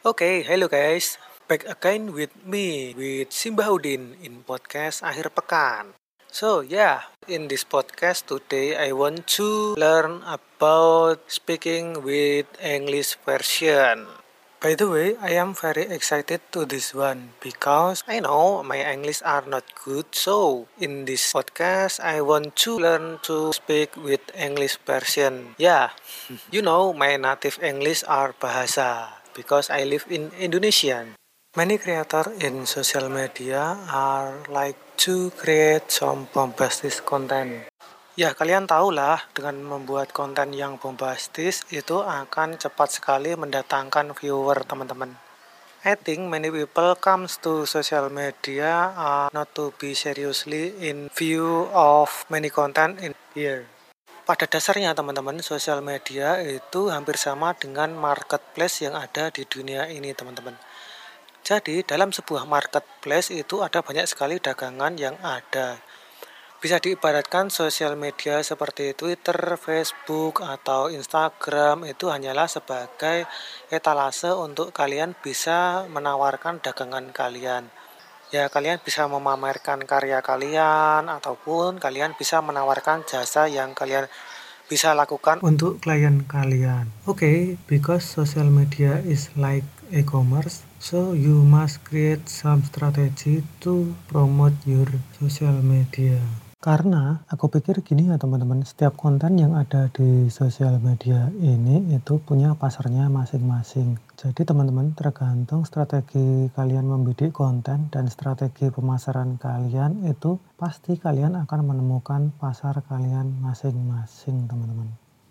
Okay, hello guys. Back again with me, with Simbaudin in podcast Akhir Pekan. So yeah, in this podcast today I want to learn about speaking with English version. By the way, I am very excited to this one because I know my English are not good. So in this podcast, I want to learn to speak with English version. Yeah, you know my native English are bahasa because I live in Indonesia. Many creators in social media are like to create some bombastic content. Ya, kalian tahu lah, dengan membuat konten yang bombastis itu akan cepat sekali mendatangkan viewer, teman-teman. I think many people comes to social media uh, not to be seriously in view of many content in here. Pada dasarnya teman-teman, sosial media itu hampir sama dengan marketplace yang ada di dunia ini teman-teman. Jadi dalam sebuah marketplace itu ada banyak sekali dagangan yang ada. Bisa diibaratkan sosial media seperti Twitter, Facebook, atau Instagram itu hanyalah sebagai etalase untuk kalian bisa menawarkan dagangan kalian. Ya, kalian bisa memamerkan karya kalian ataupun kalian bisa menawarkan jasa yang kalian bisa lakukan untuk klien kalian. Oke, okay, because social media is like e-commerce, so you must create some strategy to promote your social media. Karena aku pikir gini ya teman-teman, setiap konten yang ada di sosial media ini itu punya pasarnya masing-masing. Jadi teman-teman tergantung strategi kalian membidik konten dan strategi pemasaran kalian itu pasti kalian akan menemukan pasar kalian masing-masing teman-teman.